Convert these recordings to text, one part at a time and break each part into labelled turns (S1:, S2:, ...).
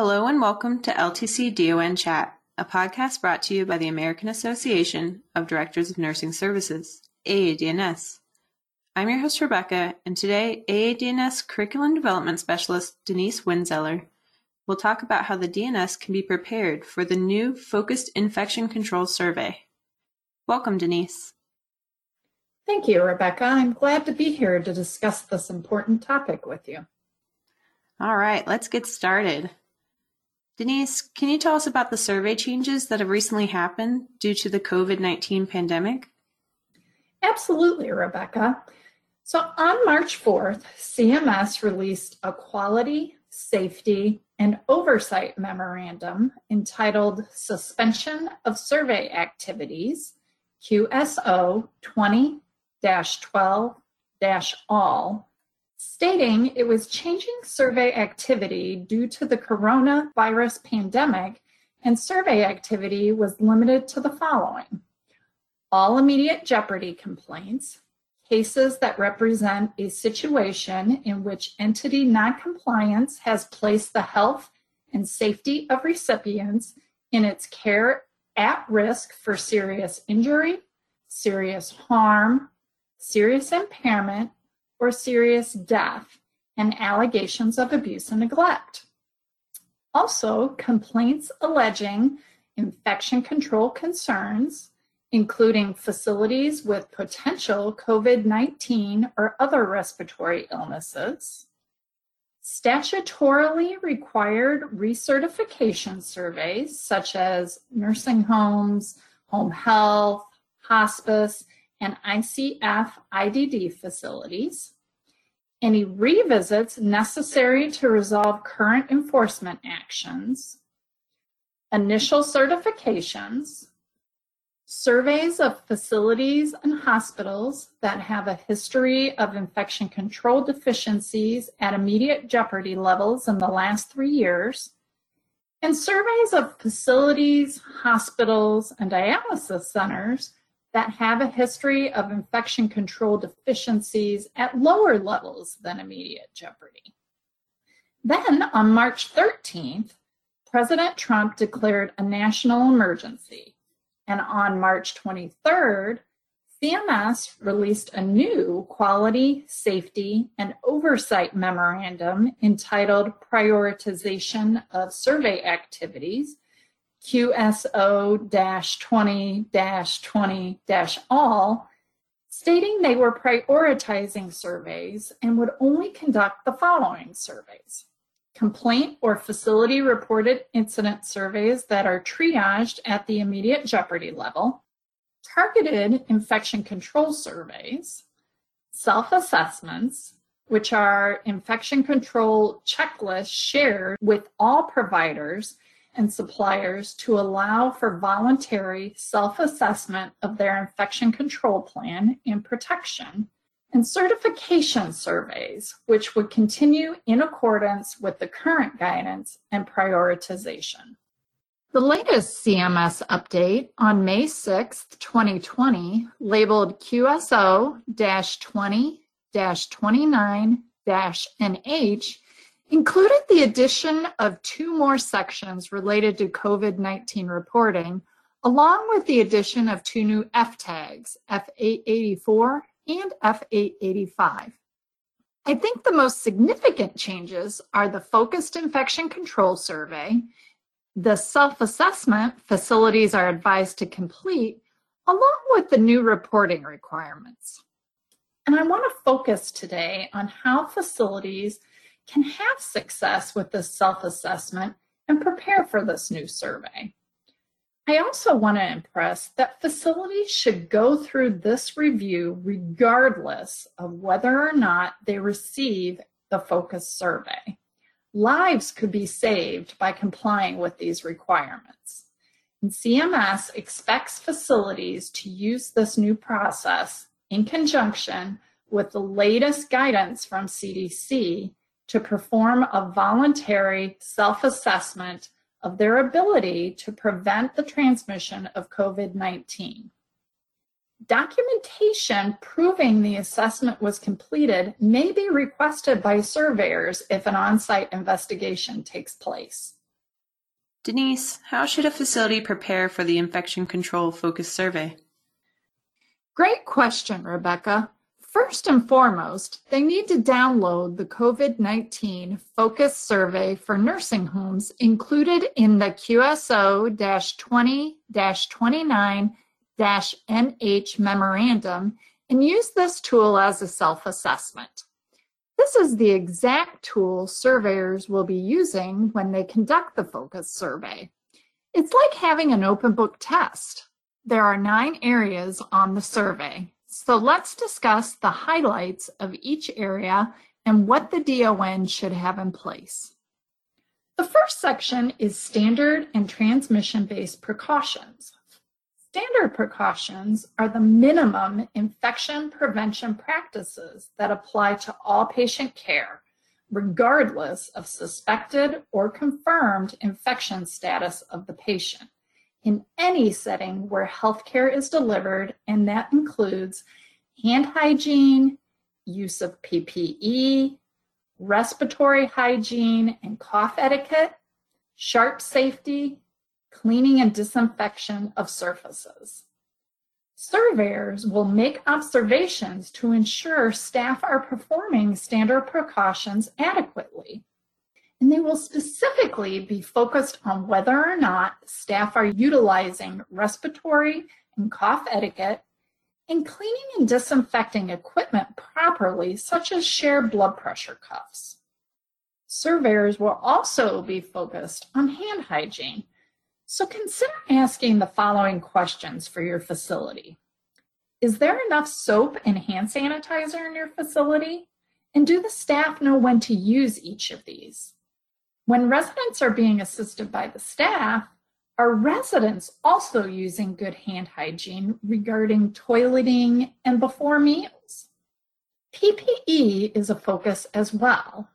S1: Hello and welcome to LTC DON Chat, a podcast brought to you by the American Association of Directors of Nursing Services, AADNS. I'm your host, Rebecca, and today AADNS Curriculum Development Specialist Denise Winzeller will talk about how the DNS can be prepared for the new Focused Infection Control Survey. Welcome, Denise.
S2: Thank you, Rebecca. I'm glad to be here to discuss this important topic with you.
S1: All right, let's get started. Denise, can you tell us about the survey changes that have recently happened due to the COVID 19 pandemic?
S2: Absolutely, Rebecca. So on March 4th, CMS released a quality, safety, and oversight memorandum entitled Suspension of Survey Activities, QSO 20 12 all stating it was changing survey activity due to the coronavirus pandemic, and survey activity was limited to the following. All immediate jeopardy complaints, cases that represent a situation in which entity noncompliance has placed the health and safety of recipients in its care at risk for serious injury, serious harm, serious impairment, or serious death and allegations of abuse and neglect. Also, complaints alleging infection control concerns, including facilities with potential COVID 19 or other respiratory illnesses, statutorily required recertification surveys such as nursing homes, home health, hospice, and ICF IDD facilities, any revisits necessary to resolve current enforcement actions, initial certifications, surveys of facilities and hospitals that have a history of infection control deficiencies at immediate jeopardy levels in the last three years, and surveys of facilities, hospitals, and dialysis centers that have a history of infection control deficiencies at lower levels than immediate jeopardy. Then on March 13th, President Trump declared a national emergency. And on March 23rd, CMS released a new quality, safety, and oversight memorandum entitled Prioritization of Survey Activities QSO-20-20-all, stating they were prioritizing surveys and would only conduct the following surveys. Complaint or facility reported incident surveys that are triaged at the immediate jeopardy level, targeted infection control surveys, self-assessments, which are infection control checklists shared with all providers and suppliers to allow for voluntary self assessment of their infection control plan and protection, and certification surveys, which would continue in accordance with the current guidance and prioritization. The latest CMS update on May 6, 2020, labeled QSO 20 29 NH, included the addition of two more sections related to COVID 19 reporting, along with the addition of two new F tags, F884 and F885. I think the most significant changes are the Focused Infection Control Survey, the self assessment facilities are advised to complete, along with the new reporting requirements. And I want to focus today on how facilities can have success with this self assessment and prepare for this new survey. I also want to impress that facilities should go through this review regardless of whether or not they receive the focus survey. Lives could be saved by complying with these requirements. And CMS expects facilities to use this new process in conjunction with the latest guidance from CDC to perform a voluntary self assessment of their ability to prevent the transmission of COVID 19. Documentation proving the assessment was completed may be requested by surveyors if an on site investigation takes place.
S1: Denise, how should a facility prepare for the infection control focus survey?
S2: Great question, Rebecca. First and foremost, they need to download the COVID 19 focus survey for nursing homes included in the QSO 20 29 NH memorandum and use this tool as a self assessment. This is the exact tool surveyors will be using when they conduct the focus survey. It's like having an open book test. There are nine areas on the survey. So let's discuss the highlights of each area and what the DON should have in place. The first section is standard and transmission-based precautions. Standard precautions are the minimum infection prevention practices that apply to all patient care, regardless of suspected or confirmed infection status of the patient in any setting where healthcare is delivered, and that includes hand hygiene, use of PPE, respiratory hygiene and cough etiquette, sharp safety, cleaning and disinfection of surfaces. Surveyors will make observations to ensure staff are performing standard precautions adequately. And they will specifically be focused on whether or not staff are utilizing respiratory and cough etiquette and cleaning and disinfecting equipment properly, such as shared blood pressure cuffs. Surveyors will also be focused on hand hygiene, so consider asking the following questions for your facility. Is there enough soap and hand sanitizer in your facility? And do the staff know when to use each of these? When residents are being assisted by the staff, are residents also using good hand hygiene regarding toileting and before meals? PPE is a focus as well.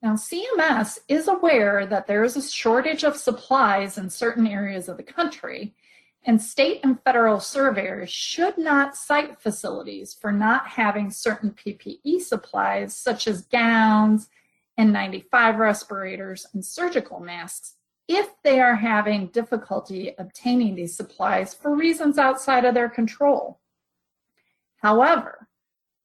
S2: Now, CMS is aware that there is a shortage of supplies in certain areas of the country, and state and federal surveyors should not cite facilities for not having certain PPE supplies, such as gowns, N95 respirators, and surgical masks, if they are having difficulty obtaining these supplies for reasons outside of their control. However,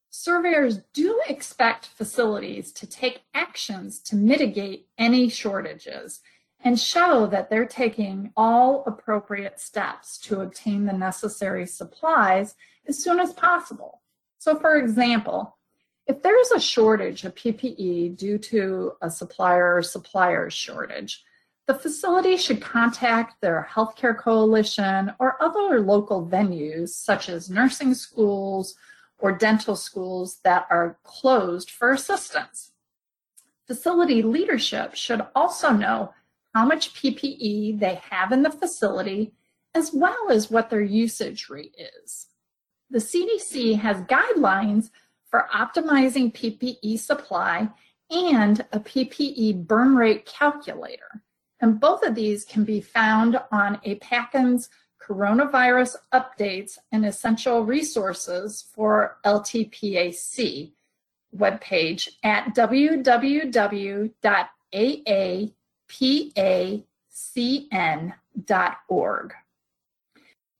S2: surveyors do expect facilities to take actions to mitigate any shortages and show that they're taking all appropriate steps to obtain the necessary supplies as soon as possible. So, for example, if there's a shortage of PPE due to a supplier or supplier shortage, the facility should contact their healthcare coalition or other local venues such as nursing schools or dental schools that are closed for assistance. Facility leadership should also know how much PPE they have in the facility, as well as what their usage rate is. The CDC has guidelines for optimizing PPE supply and a PPE burn rate calculator. And both of these can be found on AAPACN's coronavirus updates and essential resources for LTPAC webpage at www.aapacn.org.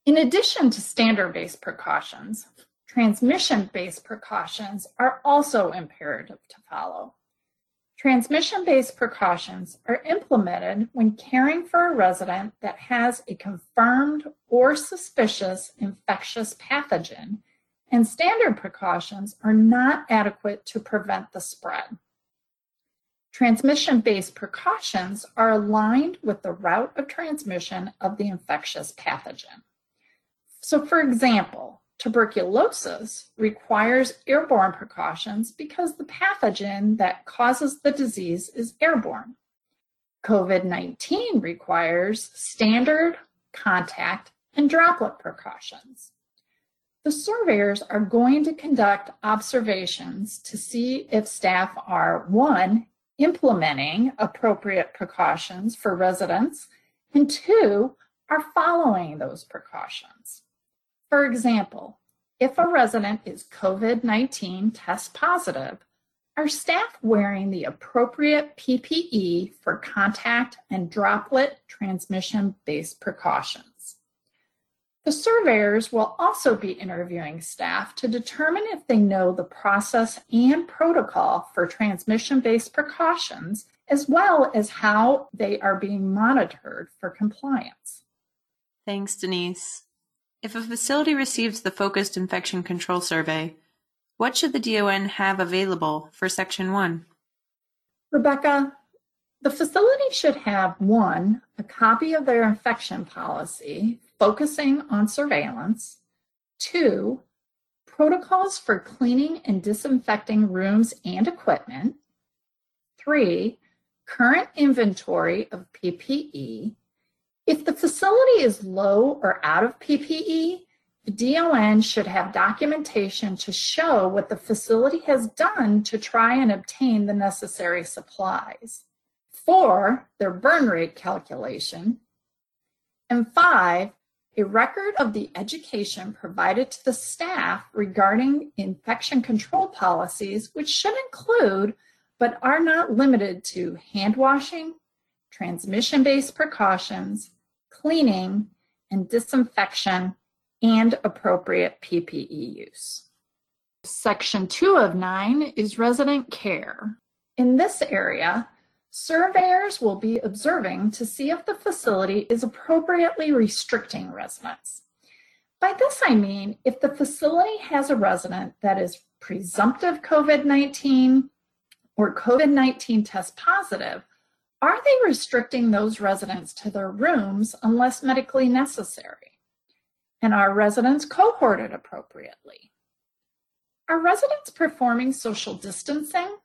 S2: In addition to standard based precautions, transmission based precautions are also imperative to follow. Transmission-based precautions are implemented when caring for a resident that has a confirmed or suspicious infectious pathogen, and standard precautions are not adequate to prevent the spread. Transmission-based precautions are aligned with the route of transmission of the infectious pathogen. So for example, Tuberculosis requires airborne precautions because the pathogen that causes the disease is airborne. COVID 19 requires standard, contact, and droplet precautions. The surveyors are going to conduct observations to see if staff are one, implementing appropriate precautions for residents, and two, are following those precautions. For example, if a resident is COVID 19 test positive, Are staff wearing the appropriate PPE for contact and droplet transmission based precautions? The surveyors will also be interviewing staff to determine if they know the process and protocol for transmission based precautions, as well as how they are being monitored for compliance.
S1: Thanks, Denise. If a facility receives the Focused Infection Control Survey, what should the DON have available for Section 1?
S2: Rebecca, the facility should have one, a copy of their infection policy focusing on surveillance, two, protocols for cleaning and disinfecting rooms and equipment, three, current inventory of PPE. If the facility is low or out of PPE, the DON should have documentation to show what the facility has done to try and obtain the necessary supplies. Four, their burn rate calculation. And five, a record of the education provided to the staff regarding infection control policies, which should include, but are not limited to, hand washing, transmission based precautions, cleaning, and disinfection and appropriate PPE use. Section 2 of 9 is resident care. In this area, surveyors will be observing to see if the facility is appropriately restricting residents. By this I mean if the facility has a resident that is presumptive COVID 19 or COVID 19 test positive, are they restricting those residents to their rooms unless medically necessary? and are residents cohorted appropriately? Are residents performing social distancing?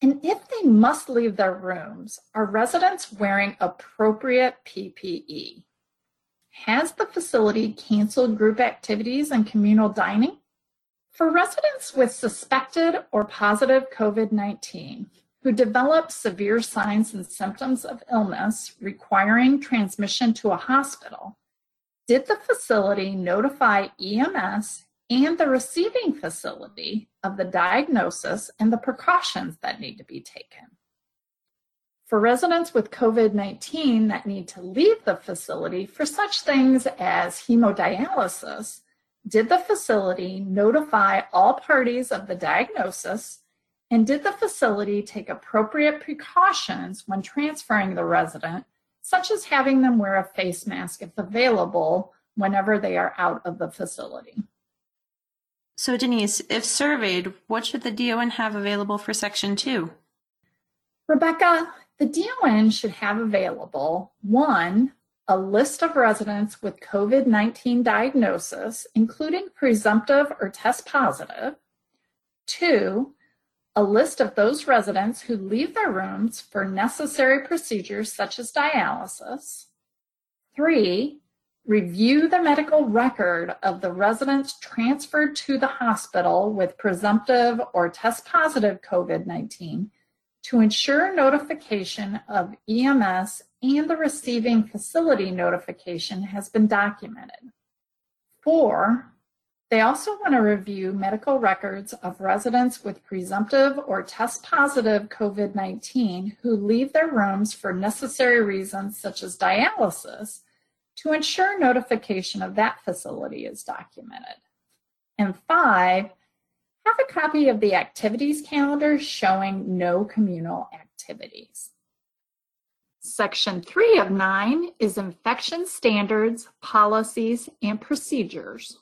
S2: And if they must leave their rooms, are residents wearing appropriate PPE? Has the facility canceled group activities and communal dining? For residents with suspected or positive COVID 19 who develop severe signs and symptoms of illness requiring transmission to a hospital, did the facility notify EMS and the receiving facility of the diagnosis and the precautions that need to be taken? For residents with COVID 19 that need to leave the facility for such things as hemodialysis, did the facility notify all parties of the diagnosis? And did the facility take appropriate precautions when transferring the resident such as having them wear a face mask if available whenever they are out of the facility.
S1: So, Denise, if surveyed, what should the DON have available for Section 2?
S2: Rebecca, the DON should have available one, a list of residents with COVID 19 diagnosis, including presumptive or test positive, two, a list of those residents who leave their rooms for necessary procedures such as dialysis. Three, review the medical record of the residents transferred to the hospital with presumptive or test positive COVID 19 to ensure notification of EMS and the receiving facility notification has been documented. Four, they also want to review medical records of residents with presumptive or test positive COVID 19 who leave their rooms for necessary reasons such as dialysis to ensure notification of that facility is documented. And five, have a copy of the activities calendar showing no communal activities. Section 3 of 9 is infection standards, policies, and procedures.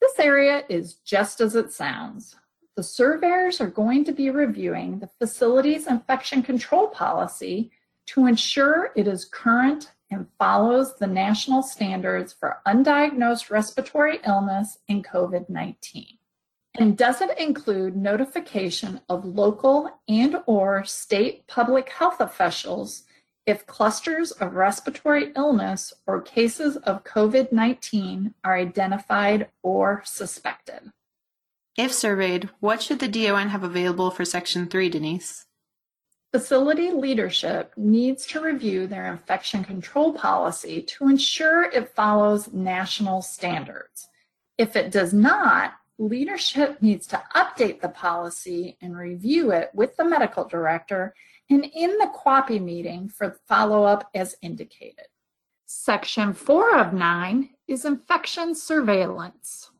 S2: This area is just as it sounds. The surveyors are going to be reviewing the facility's infection control policy to ensure it is current and follows the national standards for undiagnosed respiratory illness and COVID 19 and doesn't include notification of local and or state public health officials if clusters of respiratory illness or cases of COVID 19 are identified or suspected.
S1: If surveyed, what should the DON have available for Section 3, Denise?
S2: Facility leadership needs to review their infection control policy to ensure it follows national standards. If it does not, leadership needs to update the policy and review it with the medical director and in the QAPI meeting for follow-up as indicated. Section 4 of 9 is infection surveillance.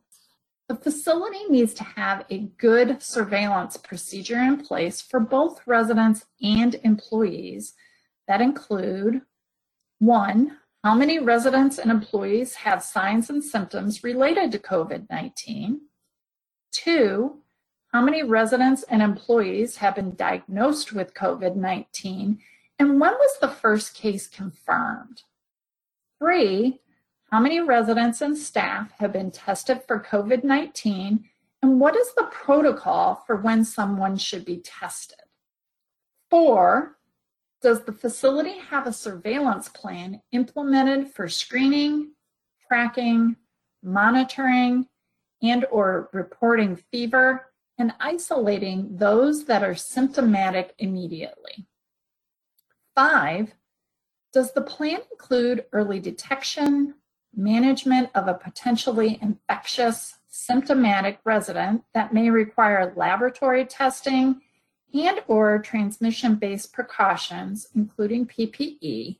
S2: The facility needs to have a good surveillance procedure in place for both residents and employees that include one, how many residents and employees have signs and symptoms related to COVID 19? Two, how many residents and employees have been diagnosed with COVID 19? And when was the first case confirmed? Three, how many residents and staff have been tested for COVID 19? And what is the protocol for when someone should be tested? Four, does the facility have a surveillance plan implemented for screening, tracking, monitoring, and or reporting fever and isolating those that are symptomatic immediately? Five, does the plan include early detection, management of a potentially infectious symptomatic resident that may require laboratory testing and or transmission-based precautions, including PPE.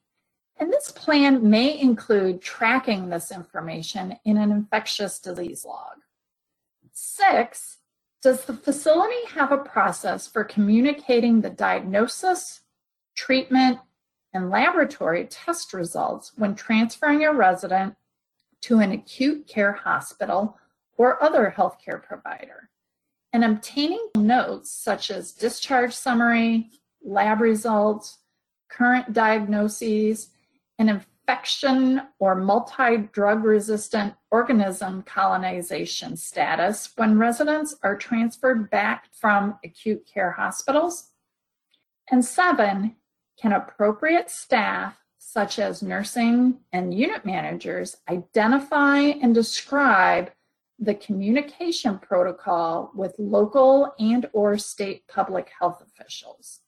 S2: And this plan may include tracking this information in an infectious disease log. Six, does the facility have a process for communicating the diagnosis, treatment, and laboratory test results when transferring a resident to an acute care hospital or other healthcare provider? and obtaining notes such as discharge summary, lab results, current diagnoses, and infection or multi-drug resistant organism colonization status when residents are transferred back from acute care hospitals. And seven, can appropriate staff such as nursing and unit managers identify and describe the communication protocol with local and or state public health officials.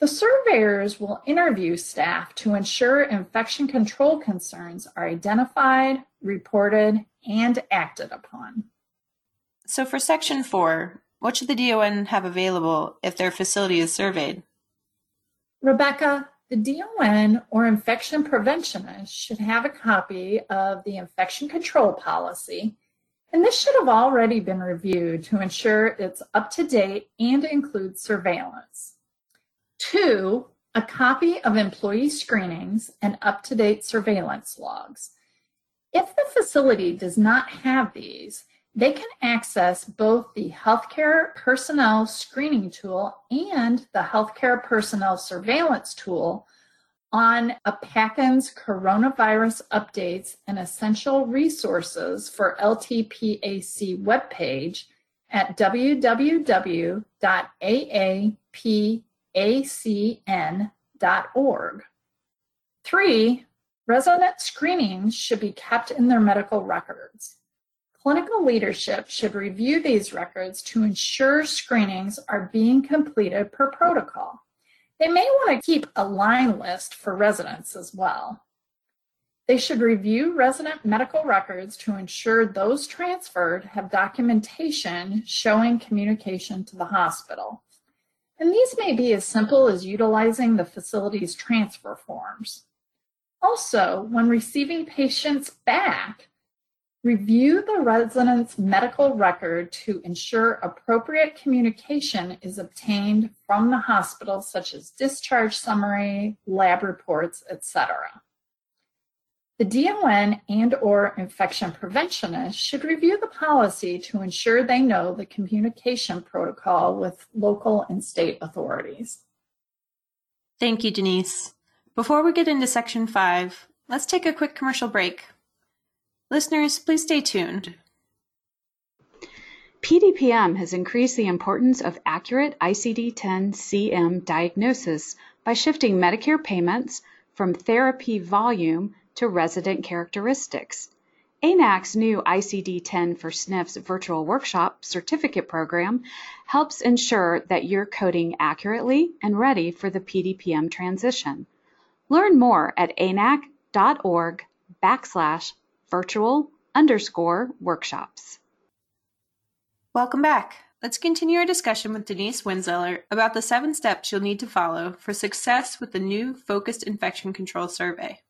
S2: The surveyors will interview staff to ensure infection control concerns are identified, reported, and acted upon.
S1: So for Section 4, what should the DON have available if their facility is surveyed?
S2: Rebecca, the DON or infection preventionist should have a copy of the infection control policy and this should have already been reviewed to ensure it's up to date and includes surveillance. Two, a copy of employee screenings and up-to-date surveillance logs. If the facility does not have these, they can access both the healthcare personnel screening tool and the healthcare personnel surveillance tool on AAPACN's coronavirus updates and essential resources for LTPAC webpage at www.aapacn.org. Three, resident screenings should be kept in their medical records. Clinical leadership should review these records to ensure screenings are being completed per protocol. They may want to keep a line list for residents as well. They should review resident medical records to ensure those transferred have documentation showing communication to the hospital. And these may be as simple as utilizing the facility's transfer forms. Also, when receiving patients back, Review the resident's medical record to ensure appropriate communication is obtained from the hospital, such as discharge summary, lab reports, etc. The DON and or infection preventionist should review the policy to ensure they know the communication protocol with local and state authorities.
S1: Thank you, Denise. Before we get into section five, let's take a quick commercial break. Listeners, please stay tuned.
S3: PDPM has increased the importance of accurate ICD-10-CM diagnosis by shifting Medicare payments from therapy volume to resident characteristics. AANAC's new ICD-10 for SNFs virtual workshop certificate program helps ensure that you're coding accurately and ready for the PDPM transition. Learn more at aanac.org backslash virtual underscore workshops.
S1: Welcome back. Let's continue our discussion with Denise Winzeller about the seven steps you'll need to follow for success with the new Focused Infection Control Survey.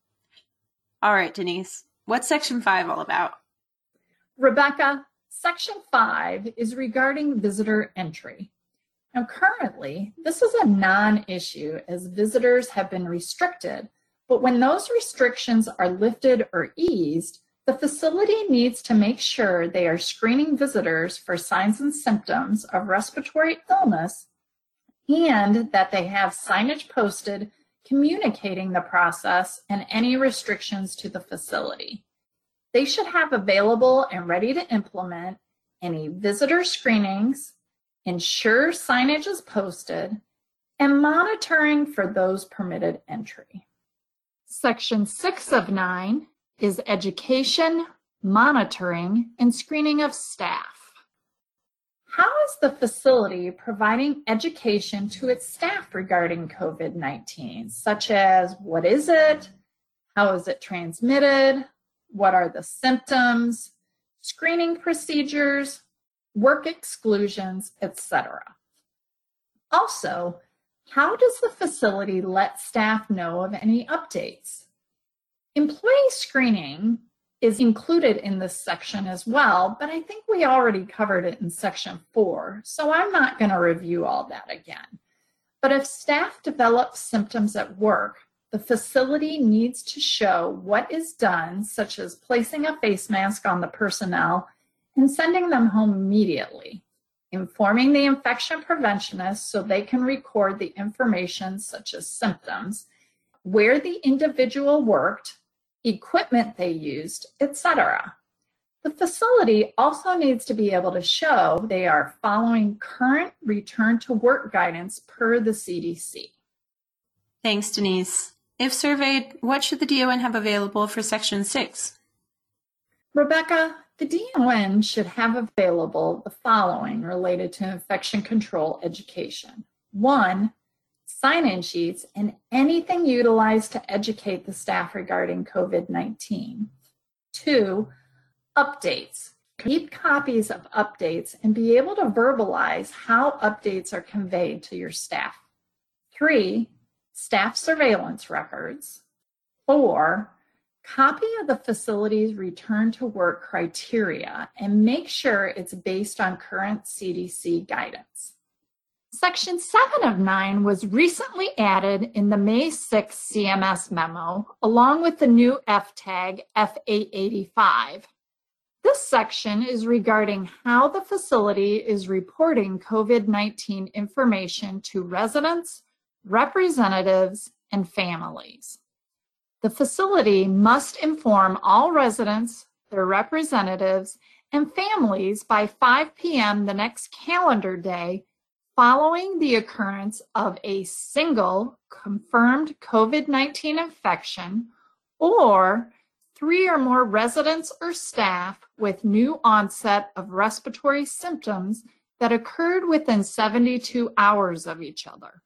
S1: All right, Denise, what's Section 5 all about?
S2: Rebecca, Section 5 is regarding visitor entry. Now, currently, this is a non issue as visitors have been restricted, but when those restrictions are lifted or eased, the facility needs to make sure they are screening visitors for signs and symptoms of respiratory illness and that they have signage posted communicating the process and any restrictions to the facility. They should have available and ready to implement any visitor screenings, ensure signage is posted, and monitoring for those permitted entry. Section 6 of 9 is education, monitoring, and screening of staff. How is the facility providing education to its staff regarding COVID 19, such as what is it? How is it transmitted? What are the symptoms? Screening procedures, work exclusions, etc. Also, how does the facility let staff know of any updates? Employee screening is included in this section as well, but I think we already covered it in section four, so I'm not going to review all that again. But if staff develop symptoms at work, the facility needs to show what is done, such as placing a face mask on the personnel and sending them home immediately, informing the infection preventionist so they can record the information such as symptoms, where the individual worked, equipment they used, etc. The facility also needs to be able to show they are following current return to work guidance per the CDC.
S1: Thanks, Denise. If surveyed, what should the DON have available for Section 6?
S2: Rebecca, the DON should have available the following related to infection control education. One, sign-in sheets, and anything utilized to educate the staff regarding COVID-19. Two, updates. Keep copies of updates and be able to verbalize how updates are conveyed to your staff. Three, staff surveillance records. Four, copy of the facility's return to work criteria and make sure it's based on current CDC guidance. Section 7 of 9 was recently added in the May 6 CMS memo, along with the new F-tag F885. This section is regarding how the facility is reporting COVID-19 information to residents, representatives, and families. The facility must inform all residents, their representatives, and families by 5 p.m. the next calendar day following the occurrence of a single confirmed COVID-19 infection or three or more residents or staff with new onset of respiratory symptoms that occurred within 72 hours of each other.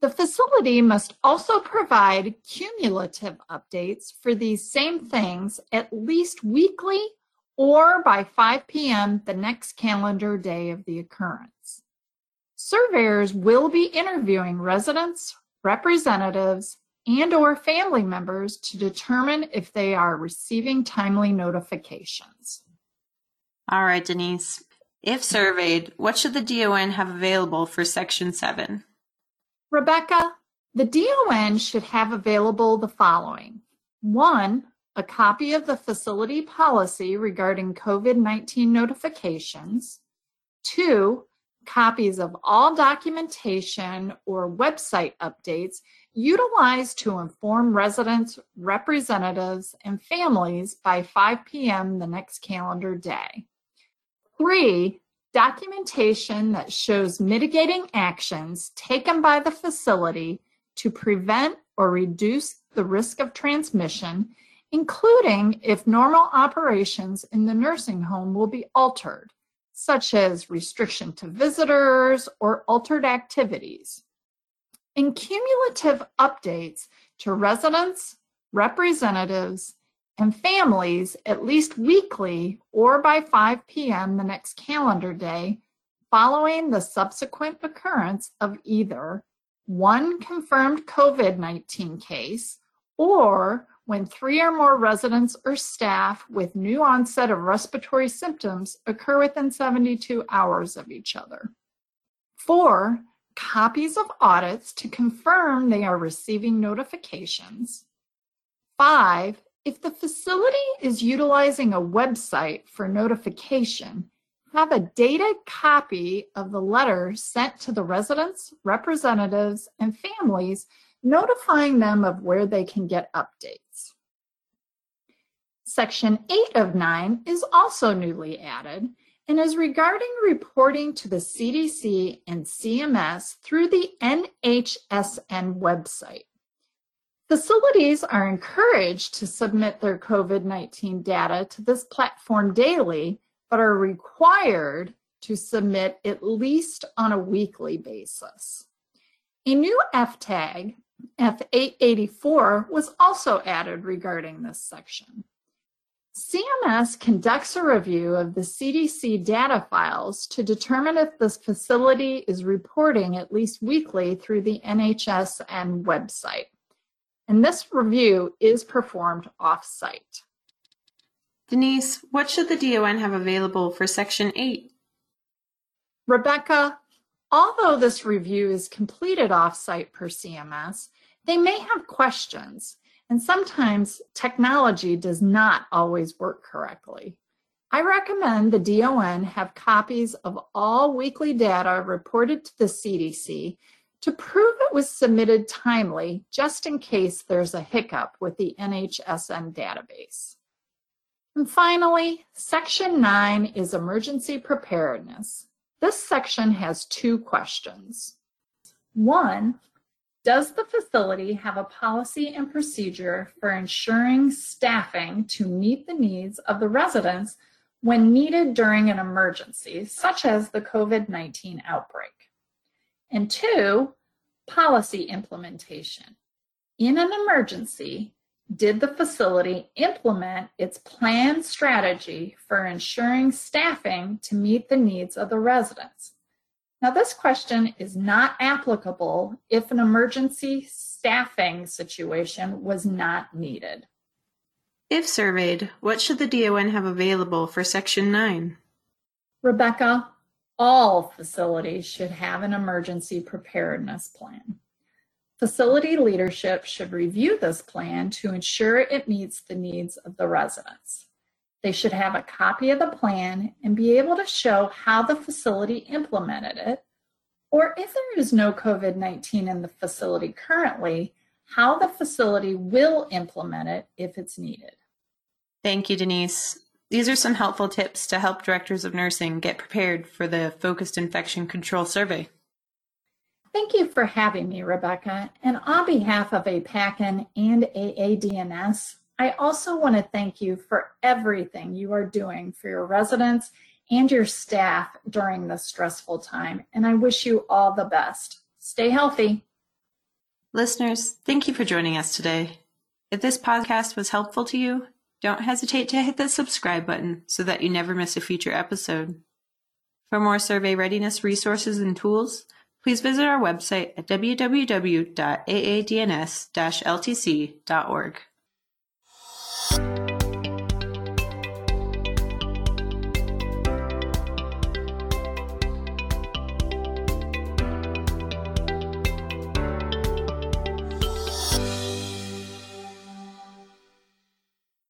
S2: The facility must also provide cumulative updates for these same things at least weekly or by 5 p.m. the next calendar day of the occurrence. Surveyors will be interviewing residents, representatives, and or family members to determine if they are receiving timely notifications.
S1: All right, Denise. If surveyed, what should the DON have available for Section 7?
S2: Rebecca, the DON should have available the following. One, a copy of the facility policy regarding COVID-19 notifications. Two, copies of all documentation or website updates utilized to inform residents, representatives, and families by 5 p.m. the next calendar day. Three, documentation that shows mitigating actions taken by the facility to prevent or reduce the risk of transmission, including if normal operations in the nursing home will be altered such as restriction to visitors or altered activities, and cumulative updates to residents, representatives, and families at least weekly or by 5 p.m. the next calendar day following the subsequent occurrence of either one confirmed COVID 19 case or when three or more residents or staff with new onset of respiratory symptoms occur within 72 hours of each other. Four, copies of audits to confirm they are receiving notifications. Five, if the facility is utilizing a website for notification, have a dated copy of the letter sent to the residents, representatives, and families notifying them of where they can get updates. Section 8 of 9 is also newly added and is regarding reporting to the CDC and CMS through the NHSN website. Facilities are encouraged to submit their COVID 19 data to this platform daily, but are required to submit at least on a weekly basis. A new FTAG, F884, was also added regarding this section. CMS conducts a review of the CDC data files to determine if this facility is reporting at least weekly through the NHSN website. And this review is performed off-site.
S1: Denise, what should the DON have available for Section 8?
S2: Rebecca, although this review is completed off-site per CMS, they may have questions and sometimes technology does not always work correctly. I recommend the DON have copies of all weekly data reported to the CDC to prove it was submitted timely, just in case there's a hiccup with the NHSN database. And finally, Section 9 is emergency preparedness. This section has two questions. One, does the facility have a policy and procedure for ensuring staffing to meet the needs of the residents when needed during an emergency, such as the COVID 19 outbreak? And two, policy implementation. In an emergency, did the facility implement its planned strategy for ensuring staffing to meet the needs of the residents? Now, this question is not applicable if an emergency staffing situation was not needed.
S1: If surveyed, what should the DON have available for Section 9?
S2: Rebecca, all facilities should have an emergency preparedness plan. Facility leadership should review this plan to ensure it meets the needs of the residents. They should have a copy of the plan and be able to show how the facility implemented it, or if there is no COVID 19 in the facility currently, how the facility will implement it if it's needed.
S1: Thank you, Denise. These are some helpful tips to help directors of nursing get prepared for the Focused Infection Control Survey.
S2: Thank you for having me, Rebecca. And on behalf of AAPACN and AADNS, I also want to thank you for everything you are doing for your residents and your staff during this stressful time. And I wish you all the best. Stay healthy.
S1: Listeners, thank you for joining us today. If this podcast was helpful to you, don't hesitate to hit the subscribe button so that you never miss a future episode. For more survey readiness resources and tools, please visit our website at www.aadns-ltc.org.